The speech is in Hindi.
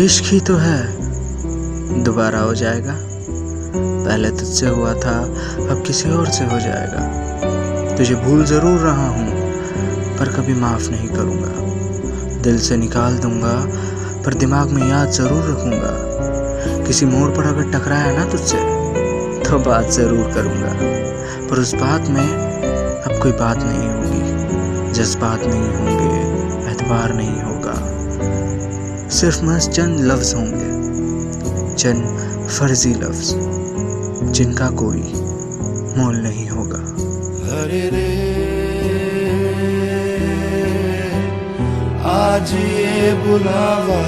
इश्क ही तो है। दोबारा हो जाएगा। पहले तुझसे हुआ था, अब किसी और से हो जाएगा। तुझे भूल ज़रूर रहा हूँ, पर कभी माफ़ नहीं करूँगा। दिल से निकाल दूँगा, पर दिमाग में याद ज़रूर रखूँगा। किसी मोड़ पर अगर टकराया ना तुझसे तो बात ज़रूर करूँगा। पर उस बात में अब कोई बात नहीं होगी। जज्बात नहीं होंगे, एतबार नहीं होगा। सिर्फ़ महज चंद लफ्ज होंगे। चंद फर्जी लफ्ज जिनका कोई मोल नहीं होगा। अरे रे, आज ये बुलावा